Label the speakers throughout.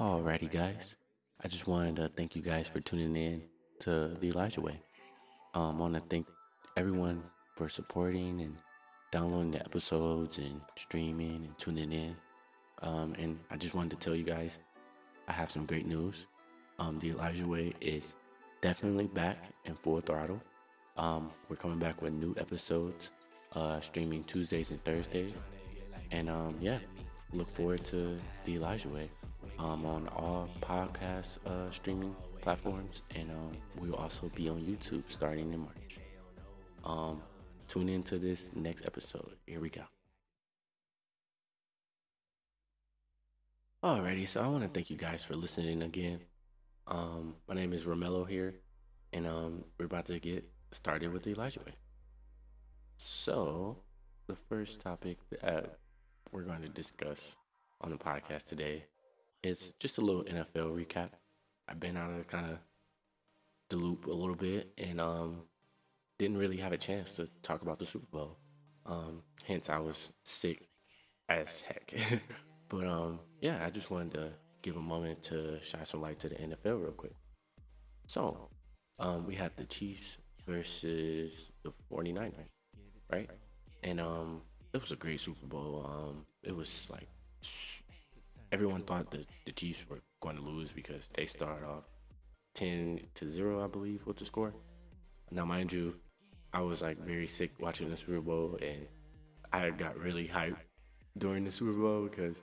Speaker 1: Alrighty, guys. I just wanted to thank you guys for tuning in to the Elijah Way. Um, I want to thank everyone for supporting and downloading the episodes and streaming and tuning in. Um, and I just wanted to tell you guys I have some great news. Um, the Elijah Way is definitely back in full throttle. Um, we're coming back with new episodes, uh, streaming Tuesdays and Thursdays. And um, yeah, look forward to the Elijah Way um, on all podcast uh, streaming platforms, and um, we'll also be on YouTube starting in March. Um, tune into this next episode. Here we go. Alrighty, so I want to thank you guys for listening again. Um, my name is Ramelo here, and um, we're about to get started with the Elijah Way. So, the first topic that we're going to discuss on the podcast today is just a little NFL recap. I've been out of kind of the loop a little bit and um, didn't really have a chance to talk about the Super Bowl. Um, hence, I was sick as heck. but um, yeah, I just wanted to give a moment to shine some light to the NFL real quick. So, um, we had the Chiefs versus the 49ers, right? And um, it was a great Super Bowl. Um, it was like everyone thought that the Chiefs were going to lose because they started off 10 to 0, I believe, with the score. Now, mind you, I was like very sick watching the Super Bowl and I got really hyped during the Super Bowl because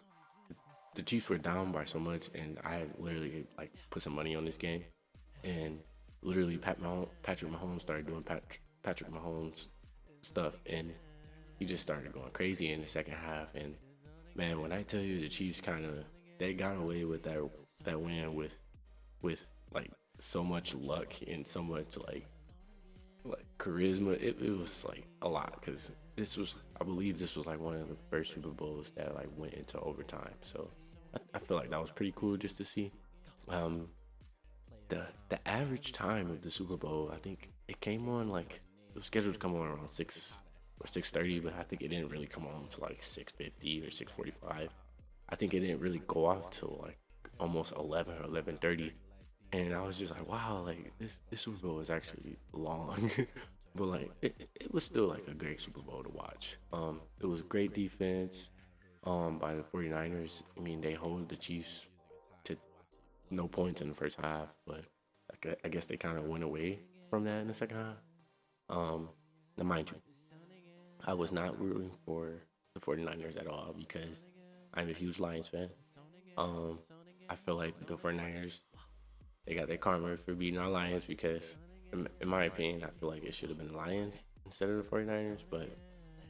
Speaker 1: the Chiefs were down by so much and I literally like put some money on this game and literally Pat Patrick Mahomes started doing Pat, Patrick Mahomes stuff and he just started going crazy in the second half and man, when I tell you the Chiefs kind of they got away with that that win with with like so much luck and so much like like charisma. It, it was like a lot because this was I believe this was like one of the first Super Bowls that like went into overtime. So I, I feel like that was pretty cool just to see. Um, the the average time of the Super Bowl, I think it came on like it was scheduled to come on around six or 6:30, but I think it didn't really come on to like 6:50 or 6:45. I think it didn't really go off till like almost 11 or 11:30, and I was just like, wow, like this this Super Bowl was actually long, but like it, it was still like a great Super Bowl to watch. Um, it was great defense um by the 49ers. I mean, they hold the Chiefs to no points in the first half, but I guess they kind of went away from that in the second half. Um, now mind you, I was not rooting for the 49ers at all because I'm a huge Lions fan. Um, I feel like the 49ers, they got their karma for beating our Lions because, in, in my opinion, I feel like it should have been the Lions instead of the 49ers. But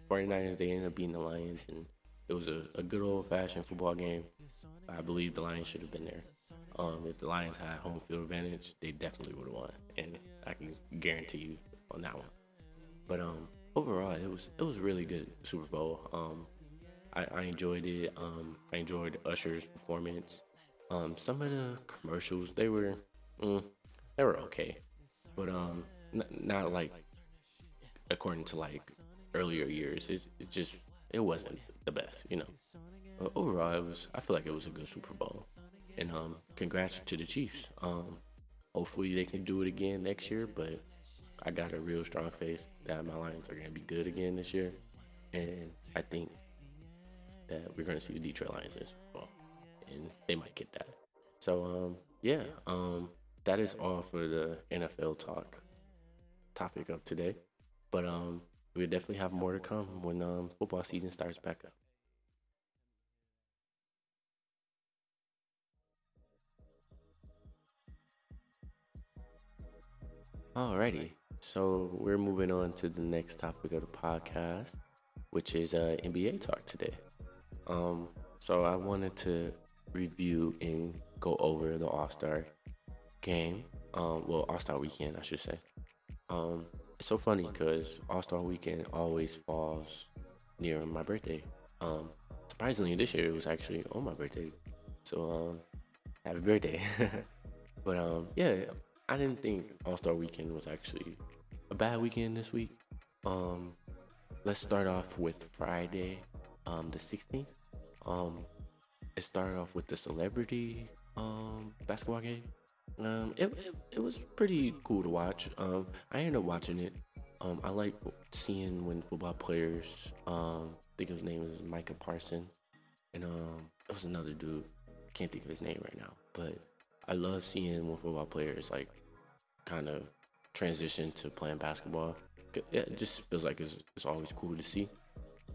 Speaker 1: 49ers, they ended up beating the Lions, and it was a, a good old fashioned football game. I believe the Lions should have been there. Um, if the Lions had home field advantage, they definitely would have won, and I can guarantee you on that one. But um, overall, it was it was really good Super Bowl. Um, I, I enjoyed it. Um, I enjoyed Usher's performance. Um, some of the commercials they were mm, they were okay, but um, n- not like according to like earlier years. It, it just it wasn't the best, you know. But overall, it was. I feel like it was a good Super Bowl, and um, congrats to the Chiefs. Um, hopefully they can do it again next year, but I got a real strong faith that my Lions are going to be good again this year, and I think that we're going to see the Detroit Lions this fall, and they might get that. So um, yeah, um, that is all for the NFL talk topic of today, but um, we'll definitely have more to come when um, football season starts back up. Alrighty, so we're moving on to the next topic of the podcast, which is uh, NBA talk today. Um, so I wanted to review and go over the All Star game. Um, well, All Star weekend, I should say. Um, it's so funny because All Star weekend always falls near my birthday. Um, surprisingly, this year it was actually on my birthday. So, um, happy birthday. but um, yeah, I didn't think All Star Weekend was actually a bad weekend this week. Um, let's start off with Friday, um, the 16th. Um, it started off with the celebrity um, basketball game. Um, it, it, it was pretty cool to watch. Um, I ended up watching it. Um, I like seeing when football players. Um, I think his name is Micah Parsons, and um, it was another dude. Can't think of his name right now, but I love seeing when football players like kind of transition to playing basketball. It just feels like it's, it's always cool to see.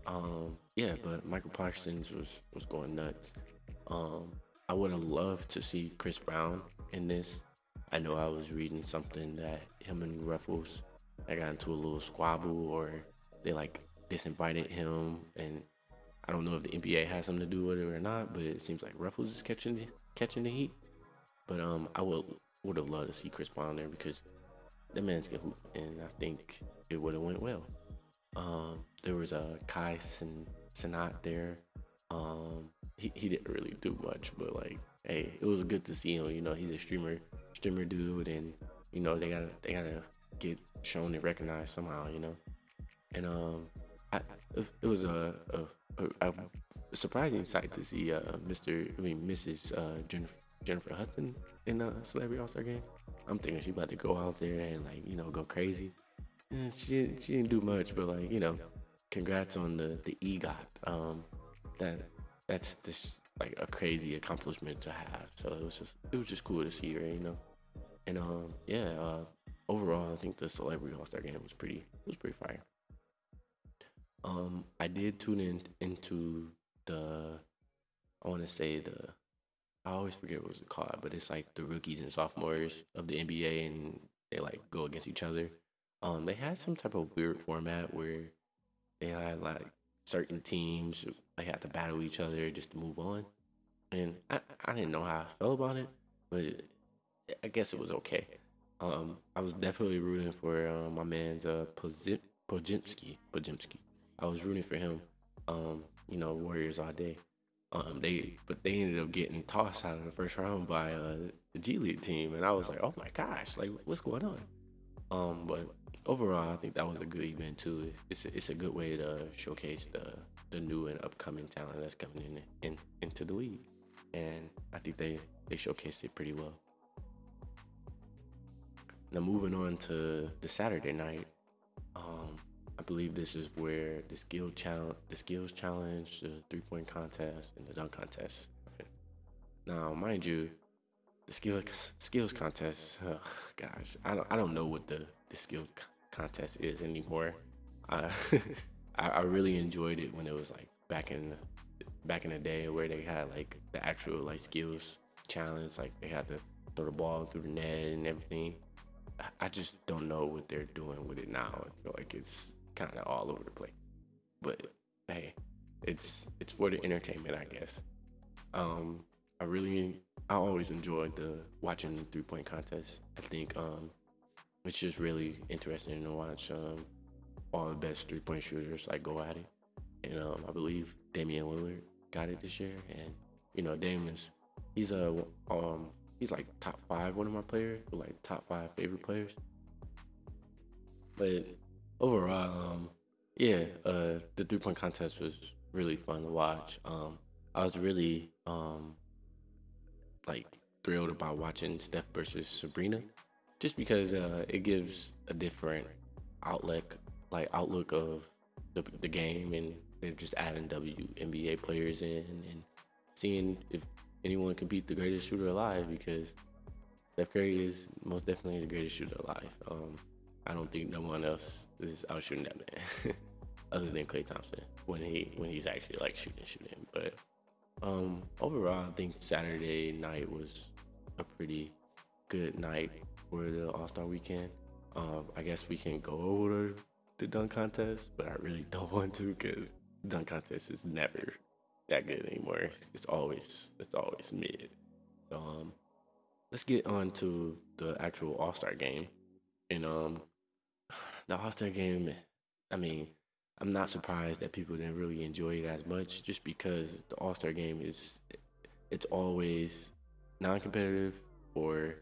Speaker 1: Um, yeah, but Michael Parsons was was going nuts. Um, I would have loved to see Chris Brown in this. I know I was reading something that him and Ruffles I got into a little squabble or they like disinvited him and I don't know if the NBA has something to do with it or not, but it seems like Ruffles is catching the, catching the heat. But um, I would would have loved to see Chris Brown there because the man's can hoop, and I think it would have went well. Um, there was a Kai Sin- Cenat there. Um, he, he didn't really do much, but like, hey, it was good to see him. You know, he's a streamer, streamer dude, and you know they gotta they gotta get shown and recognized somehow. You know, and um, I, it was a, a, a, a surprising sight to see uh, Mr. I mean Mrs. Uh, Jennifer, Jennifer Hudson in the Celebrity All Star game. I'm thinking she about to go out there and like you know go crazy. And she she didn't do much, but like you know, congrats on the the EGOT. Um, that that's just like a crazy accomplishment to have. So it was just it was just cool to see her, you know. And um, yeah, uh, overall, I think the Celebrity All Star game was pretty was pretty fire. Um, I did tune in into the I want to say the I always forget what it was called, but it's like the rookies and sophomores of the NBA, and they like go against each other. Um, they had some type of weird format where they had like certain teams they had to battle each other just to move on, and I I didn't know how I felt about it, but I guess it was okay. Um, I was definitely rooting for uh, my man's uh, Podziemski. Podziemski. I was rooting for him. Um, you know, Warriors all day. Um, they but they ended up getting tossed out of the first round by uh, the G League team, and I was like, oh my gosh, like what's going on? Um, but overall, I think that was a good event too. It's it's a good way to showcase the the new and upcoming talent that's coming in, in into the league, and I think they they showcased it pretty well. Now moving on to the Saturday night, I believe this is where the skill challenge, the skills challenge, the three point contest, and the dunk contest. Now, mind you, the skills skills contest. Oh, gosh, I don't I don't know what the the skills contest is anymore. I, I really enjoyed it when it was like back in back in the day where they had like the actual like skills challenge, like they had to throw the ball through the net and everything. I just don't know what they're doing with it now. I feel like it's kind of all over the place. But hey, it's it's for the entertainment, I guess. Um, I really, I always enjoyed the watching the three point contest. I think um, it's just really interesting to watch um, all the best three point shooters like go at it. And um, I believe Damian Lillard got it this year, and you know Damian's he's a um he's like top five one of my players, like top five favorite players. But overall, um, yeah, uh, the three point contest was really fun to watch. Um, I was really um, like thrilled about watching Steph versus Sabrina, just because uh, it gives a different outlook, like outlook of the, the game, and they're just adding WNBA players in and seeing if anyone can beat the greatest shooter alive because Steph Curry is most definitely the greatest shooter alive. Um, I don't think no one else is out shooting that man, other than Klay Thompson when he when he's actually like shooting shooting. But um, overall, I think Saturday night was a pretty good night for the All Star Weekend. Um, I guess we can go over the dunk contest, but I really don't want to because dunk contest is never that good anymore. It's always it's always mid. So um, let's get on to the actual All Star game. And um, the All Star game, I mean, I'm not surprised that people didn't really enjoy it as much, just because the All Star game is it's always non-competitive or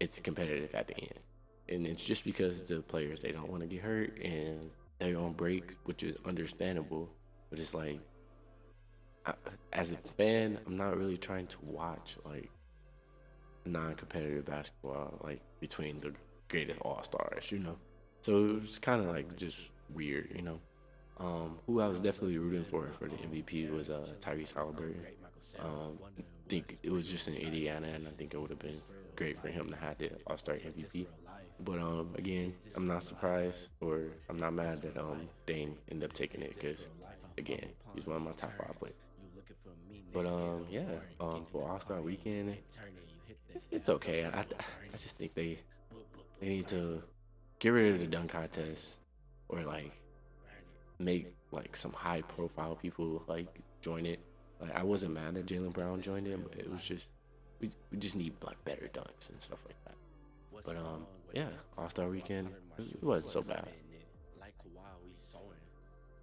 Speaker 1: it's competitive at the end, and it's just because the players they don't want to get hurt and they're on break, which is understandable. But it's like, I, as a fan, I'm not really trying to watch like non-competitive basketball, like between the greatest all stars, you know. So it was kind of like just weird, you know. Um, who I was definitely rooting for for the MVP was uh, Tyrese Haliburton. Um, I think it was just in Indiana, and I think it would have been great for him to have the All Star MVP. But um, again, I'm not surprised or I'm not mad that um Dame ended up taking it because again, he's one of my top five players. But um, yeah, um, for All Star Weekend, it's okay. I, I just think they they need to get rid of the dunk contest or like make like some high profile people like join it. Like I wasn't mad that Jaylen Brown joined it, but it was just we, we just need like better dunks and stuff like that. But um yeah, All Star Weekend it wasn't so bad. Like while we soaring,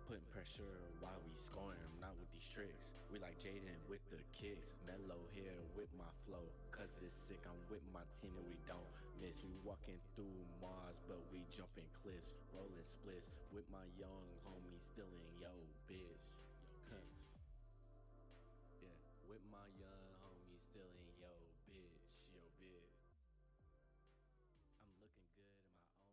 Speaker 1: putting pressure while we scoring, not with these tricks. We like Jaden with the kicks, mellow here with my flow. Cause it's sick, I'm with my team and we don't miss. We walking through Mars, but we jumping cliffs, rolling splits with my young homie stealing yo bitch. yeah, with my young homie stealing yo bitch, yo bitch. I'm looking good in my own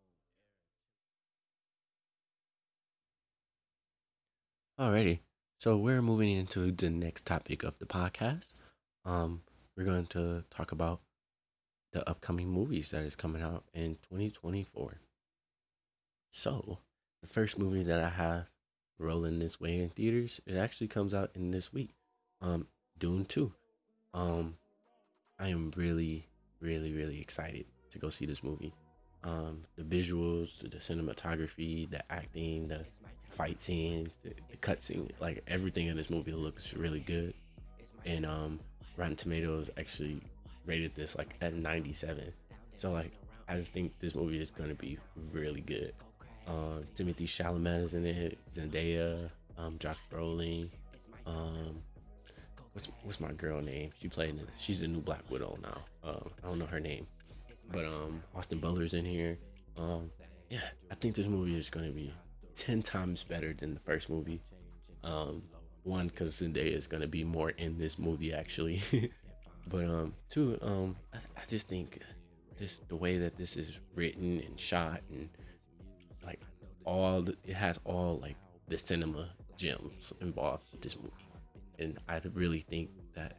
Speaker 1: era. Alrighty, so we're moving into the next topic of the podcast. Um, we're going to talk about the upcoming movies that is coming out in 2024. So, the first movie that I have rolling this way in theaters, it actually comes out in this week. Um, Dune 2. Um, I am really, really, really excited to go see this movie. Um, the visuals, the cinematography, the acting, the fight scenes, the, the cut scene, like everything in this movie looks really good. And um, Rotten Tomatoes actually rated this like at 97. So like I think this movie is gonna be really good. Uh, Timothée Chalamet is in it, Zendaya, um, Josh Brolin, um, what's what's my girl name? She played in She's the new Black Widow now. Um, I don't know her name, but um, Austin Butler's in here. Um, yeah, I think this movie is gonna be ten times better than the first movie. Um, one because Zendaya is gonna be more in this movie actually, but um, two, um, I, I just think this the way that this is written and shot and like all the, it has all like the cinema gems involved with this movie, and I really think that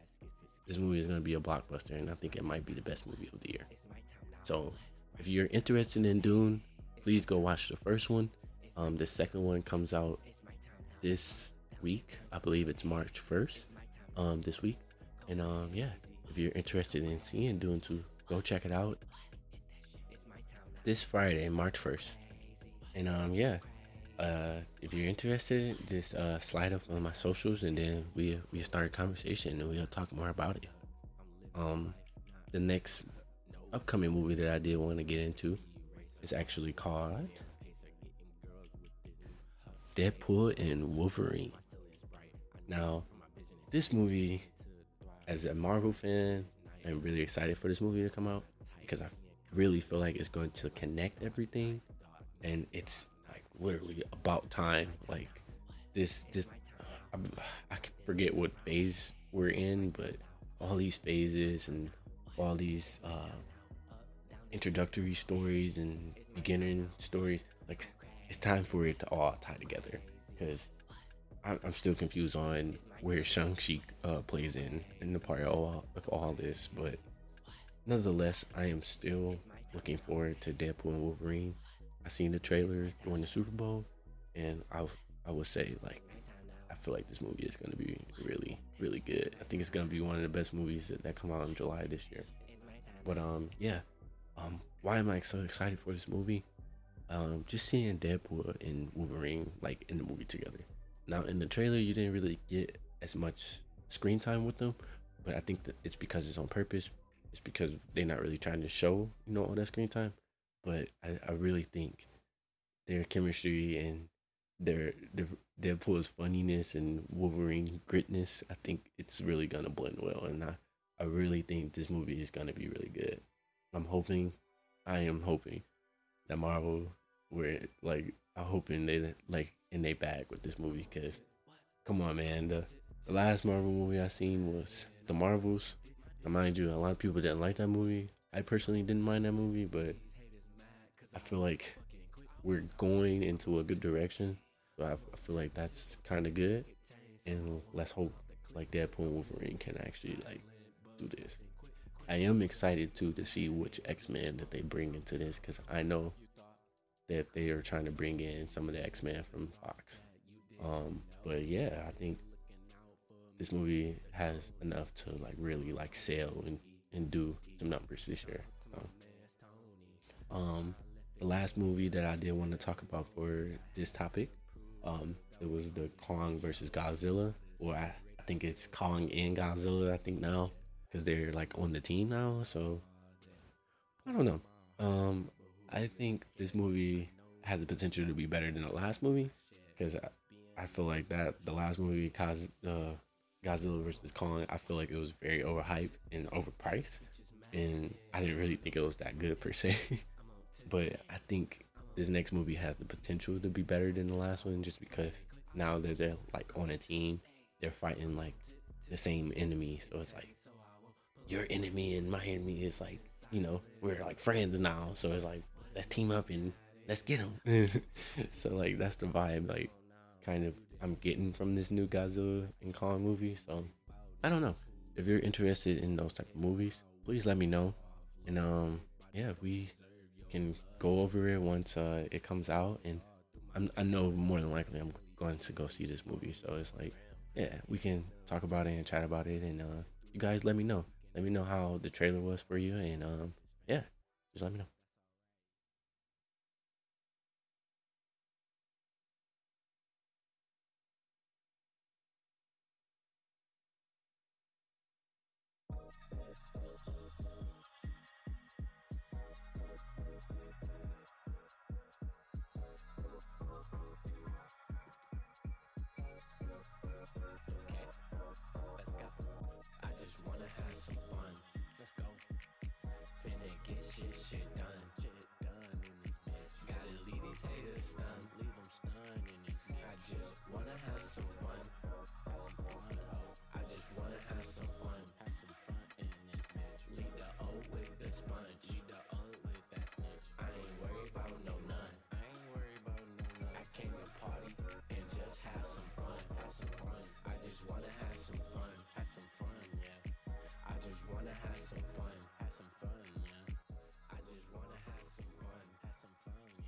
Speaker 1: this movie is gonna be a blockbuster, and I think it might be the best movie of the year. So if you're interested in Dune, please go watch the first one. Um, the second one comes out this week. I believe it's March 1st, um, this week. And um, yeah, if you're interested in seeing Dune 2, go check it out this Friday, March 1st. And um, yeah, uh, if you're interested, just uh, slide up on my socials, and then we we start a conversation, and we'll talk more about it. Um, the next upcoming movie that I did want to get into is actually called Deadpool and Wolverine. Now, this movie, as a Marvel fan, I'm really excited for this movie to come out because I really feel like it's going to connect everything, and it's like literally about time. Like this, this, I, I forget what phase we're in, but all these phases and all these uh, introductory stories and beginning stories, like it's time for it to all tie together because I'm still confused on where Shang-Chi uh, plays in in the part of all, of all this, but nonetheless, I am still looking forward to Deadpool and Wolverine. I seen the trailer during the Super Bowl, and I I would say like I feel like this movie is to be really really good. I think it's to be one of the best movies that, that come out in July this year. But um yeah, um why am I so excited for this movie? Um just seeing Deadpool and Wolverine like in the movie together. Now in the trailer you didn't really get as much screen time with them, but I think that it's because it's on purpose. It's because they're not really trying to show, you know, all that screen time. But I, I really think their chemistry and their their Deadpool's funniness and Wolverine gritness, I think it's really gonna blend well, and I I really think this movie is gonna be really good. I'm hoping, I am hoping that Marvel, were like, I'm hoping they like in their bag with this movie, cause come on, man, the the last Marvel movie I seen was The Marvels, mind you, a lot of people didn't like that movie. I personally didn't mind that movie, but I feel like we're going into a good direction. So I, I feel like that's kind of good, and let's hope like Deadpool and Wolverine can actually like do this. I am excited too to see which X Men that they bring into this because I know that they are trying to bring in some of the X Men from Fox. Um, but yeah, I think this movie has enough to like really like sell and, and do some numbers this year. So, um, the last movie that I did want to talk about for this topic, um, it was the Kong versus Godzilla, or I, I think it's Kong and Godzilla. I think now because they're like on the team now. So I don't know. Um, I think this movie has the potential to be better than the last movie because I, I feel like that the last movie caused uh, Godzilla versus Kong, I feel like it was very overhyped and overpriced, and I didn't really think it was that good per se. but I think this next movie has the potential to be better than the last one, just because now that they're like on a team, they're fighting like the same enemy, so it's like your enemy and my enemy is like you know we're like friends now, so it's like let's team up and let's get them. so like that's the vibe, like kind of I'm getting from this new Godzilla and Kong movie. So I don't know. If you're interested in those type of movies, please let me know. And um, yeah, we can go over it once uh, it comes out. And I'm, I know more than likely I'm going to go see this movie. So it's like, yeah, we can talk about it and chat about it. And uh, you guys let me know. Let me know how the trailer was for you. And um, yeah, just let me know. Thank you.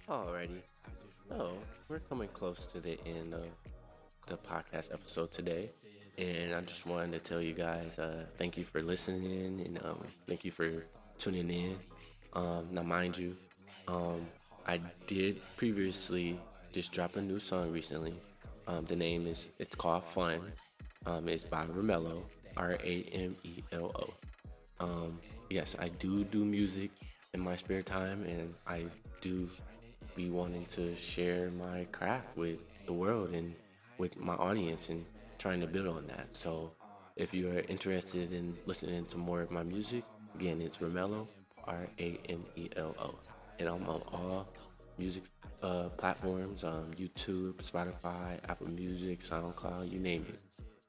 Speaker 1: Alrighty. So we're coming close to the end of the podcast episode today. And I just wanted to tell you guys, uh, thank you for listening and um, thank you for tuning in. Um, now, mind you, um, I did previously just drop a new song recently. Um, the name is it's called Fun. Um, it's by Ramelo, R A M E L O. Um, yes, I do do music in my spare time, and I do be wanting to share my craft with the world and with my audience and trying to build on that. So if you're interested in listening to more of my music, again, it's Ramelo, R A M E L O. And I'm on all music uh, platforms um, YouTube, Spotify, Apple Music, SoundCloud, you name it.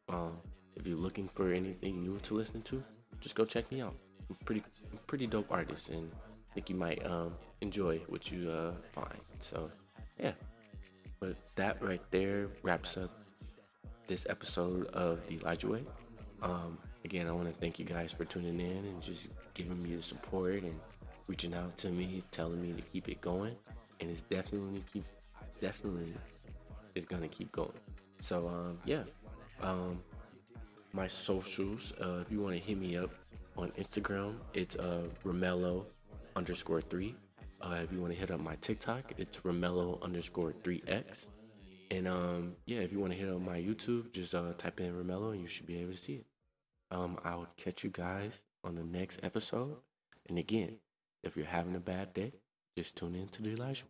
Speaker 1: Um, if you're looking for anything new to listen to, just go check me out. I'm pretty, pretty dope artist, and think you might um, enjoy what you uh, find. So, yeah. But that right there wraps up this episode of the Elijah Way. Um, again, I want to thank you guys for tuning in and just giving me the support and reaching out to me, telling me to keep it going. And it's definitely keep, definitely is gonna keep going. So um, yeah, um, my socials. Uh, if you want to hit me up on Instagram, it's uh, Ramelo underscore three. Uh, if you want to hit up my TikTok, it's Ramelo underscore 3X. And um, yeah, if you want to hit up my YouTube, just uh, type in Ramelo and you should be able to see it. Um, I'll catch you guys on the next episode. And again, if you're having a bad day, just tune in to the Elijah.